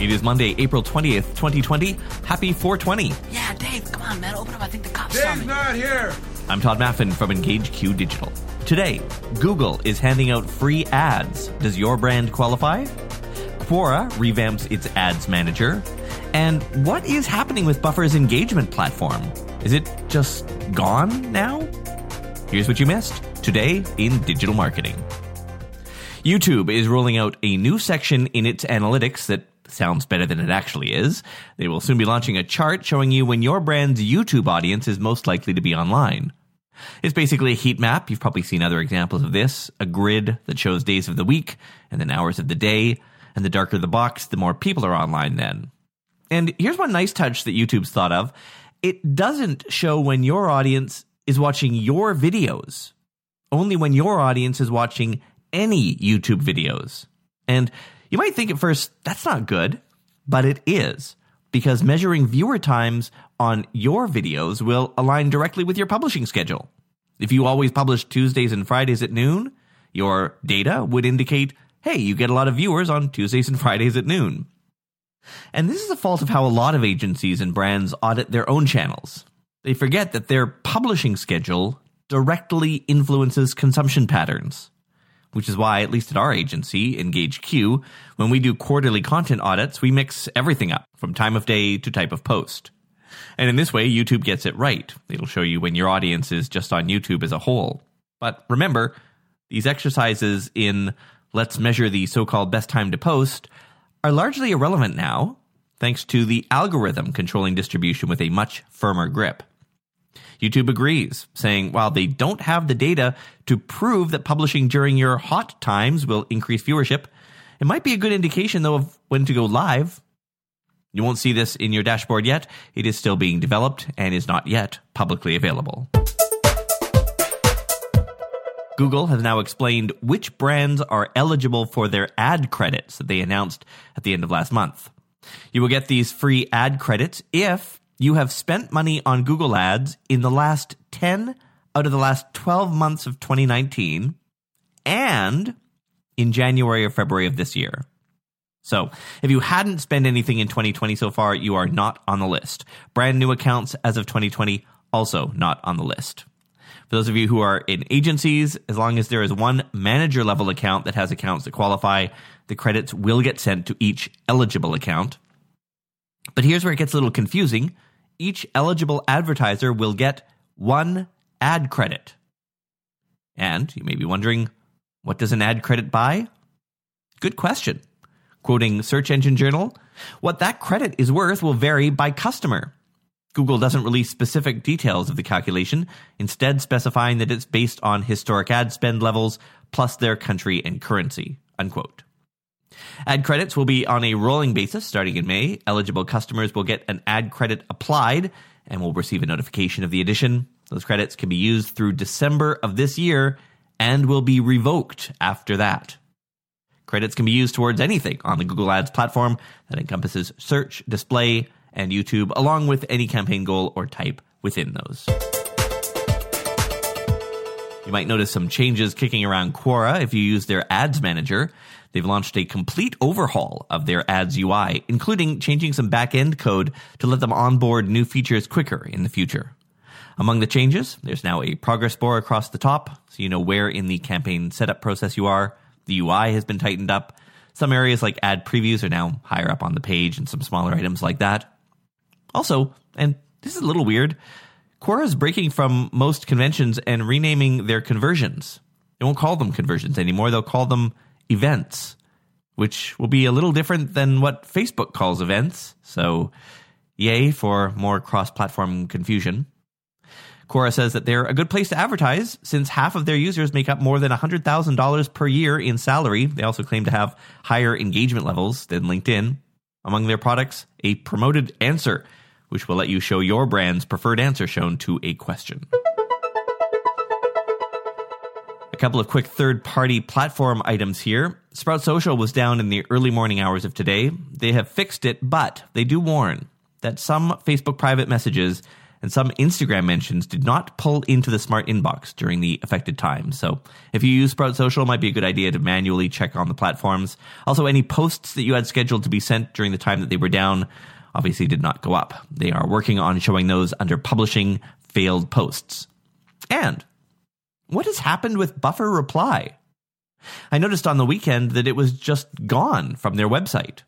It is Monday, April 20th, 2020. Happy 420. Yeah, Dave, come on, man, open up. I think the cops saw Dave's me. not here. I'm Todd Maffin from Engage Q Digital. Today, Google is handing out free ads. Does your brand qualify? Quora revamps its ads manager. And what is happening with Buffer's engagement platform? Is it just gone now? Here's what you missed today in digital marketing. YouTube is rolling out a new section in its analytics that sounds better than it actually is. They will soon be launching a chart showing you when your brand's YouTube audience is most likely to be online. It's basically a heat map. You've probably seen other examples of this. A grid that shows days of the week and then hours of the day. And the darker the box, the more people are online then. And here's one nice touch that YouTube's thought of. It doesn't show when your audience is watching your videos. Only when your audience is watching any YouTube videos. And you might think at first, that's not good, but it is because measuring viewer times on your videos will align directly with your publishing schedule. If you always publish Tuesdays and Fridays at noon, your data would indicate, hey, you get a lot of viewers on Tuesdays and Fridays at noon. And this is a fault of how a lot of agencies and brands audit their own channels. They forget that their publishing schedule directly influences consumption patterns which is why, at least at our agency, Engage Q, when we do quarterly content audits, we mix everything up from time of day to type of post. And in this way, YouTube gets it right. It'll show you when your audience is just on YouTube as a whole. But remember, these exercises in let's measure the so called best time to post are largely irrelevant now, thanks to the algorithm controlling distribution with a much firmer grip. YouTube agrees, saying while they don't have the data to prove that publishing during your hot times will increase viewership, it might be a good indication though of when to go live. You won't see this in your dashboard yet. It is still being developed and is not yet publicly available. Google has now explained which brands are eligible for their ad credits that they announced at the end of last month. You will get these free ad credits if you have spent money on Google Ads in the last 10 out of the last 12 months of 2019 and in January or February of this year. So, if you hadn't spent anything in 2020 so far, you are not on the list. Brand new accounts as of 2020 also not on the list. For those of you who are in agencies, as long as there is one manager level account that has accounts that qualify, the credits will get sent to each eligible account. But here's where it gets a little confusing each eligible advertiser will get one ad credit. And you may be wondering, what does an ad credit buy? Good question. Quoting Search Engine Journal, what that credit is worth will vary by customer. Google doesn't release specific details of the calculation, instead specifying that it's based on historic ad spend levels plus their country and currency. Unquote. Ad credits will be on a rolling basis starting in May. Eligible customers will get an ad credit applied and will receive a notification of the addition. Those credits can be used through December of this year and will be revoked after that. Credits can be used towards anything on the Google Ads platform that encompasses search, display, and YouTube, along with any campaign goal or type within those. You might notice some changes kicking around Quora if you use their ads manager. They've launched a complete overhaul of their ads UI, including changing some back end code to let them onboard new features quicker in the future. Among the changes, there's now a progress bar across the top, so you know where in the campaign setup process you are. The UI has been tightened up. Some areas like ad previews are now higher up on the page and some smaller items like that. Also, and this is a little weird, Quora is breaking from most conventions and renaming their conversions. They won't call them conversions anymore, they'll call them events, which will be a little different than what Facebook calls events. So, yay for more cross platform confusion. Quora says that they're a good place to advertise since half of their users make up more than $100,000 per year in salary. They also claim to have higher engagement levels than LinkedIn. Among their products, a promoted answer, which will let you show your brand's preferred answer shown to a question couple of quick third party platform items here. Sprout Social was down in the early morning hours of today. They have fixed it, but they do warn that some Facebook private messages and some Instagram mentions did not pull into the smart inbox during the affected time. So if you use Sprout Social, it might be a good idea to manually check on the platforms. Also, any posts that you had scheduled to be sent during the time that they were down obviously did not go up. They are working on showing those under publishing failed posts. And what has happened with Buffer Reply? I noticed on the weekend that it was just gone from their website.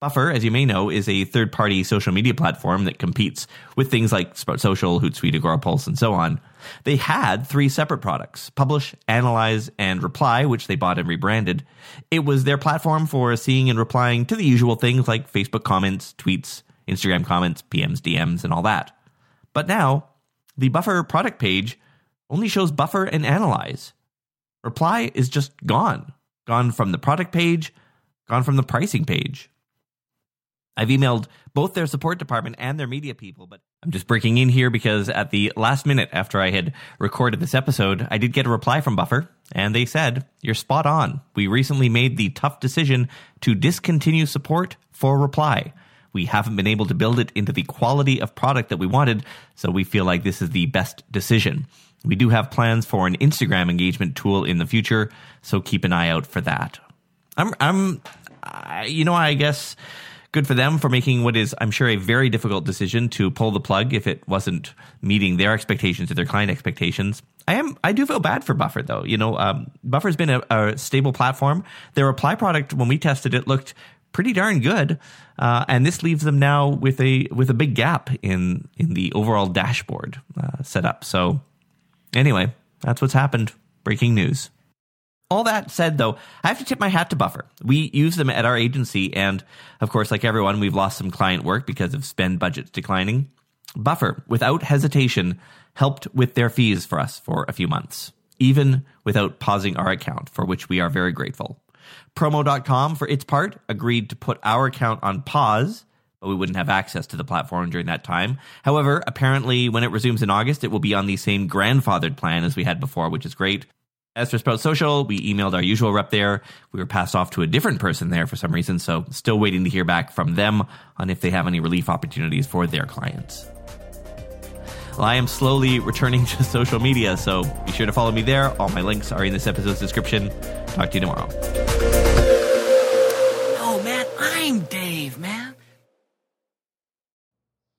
Buffer, as you may know, is a third party social media platform that competes with things like Sprout Social, Hootsuite, Agorapulse, and so on. They had three separate products Publish, Analyze, and Reply, which they bought and rebranded. It was their platform for seeing and replying to the usual things like Facebook comments, tweets, Instagram comments, PMs, DMs, and all that. But now, the Buffer product page only shows Buffer and Analyze. Reply is just gone. Gone from the product page, gone from the pricing page. I've emailed both their support department and their media people, but I'm just breaking in here because at the last minute after I had recorded this episode, I did get a reply from Buffer, and they said, You're spot on. We recently made the tough decision to discontinue support for Reply. We haven't been able to build it into the quality of product that we wanted, so we feel like this is the best decision. We do have plans for an Instagram engagement tool in the future, so keep an eye out for that. I'm, I'm, I, you know, I guess good for them for making what is, I'm sure, a very difficult decision to pull the plug if it wasn't meeting their expectations or their client expectations. I am, I do feel bad for Buffer though. You know, um, Buffer's been a, a, stable platform. Their reply product, when we tested it, looked pretty darn good, uh, and this leaves them now with a with a big gap in in the overall dashboard uh, setup. So, anyway, that's what's happened. Breaking news. All that said, though, I have to tip my hat to Buffer. We use them at our agency, and of course, like everyone, we've lost some client work because of spend budgets declining. Buffer, without hesitation, helped with their fees for us for a few months, even without pausing our account, for which we are very grateful. Promo.com, for its part, agreed to put our account on pause, we wouldn't have access to the platform during that time. However, apparently, when it resumes in August, it will be on the same grandfathered plan as we had before, which is great. As for Sprout Social, we emailed our usual rep there. We were passed off to a different person there for some reason, so still waiting to hear back from them on if they have any relief opportunities for their clients. Well, I am slowly returning to social media, so be sure to follow me there. All my links are in this episode's description. Talk to you tomorrow. Oh, man, I'm Dave, man.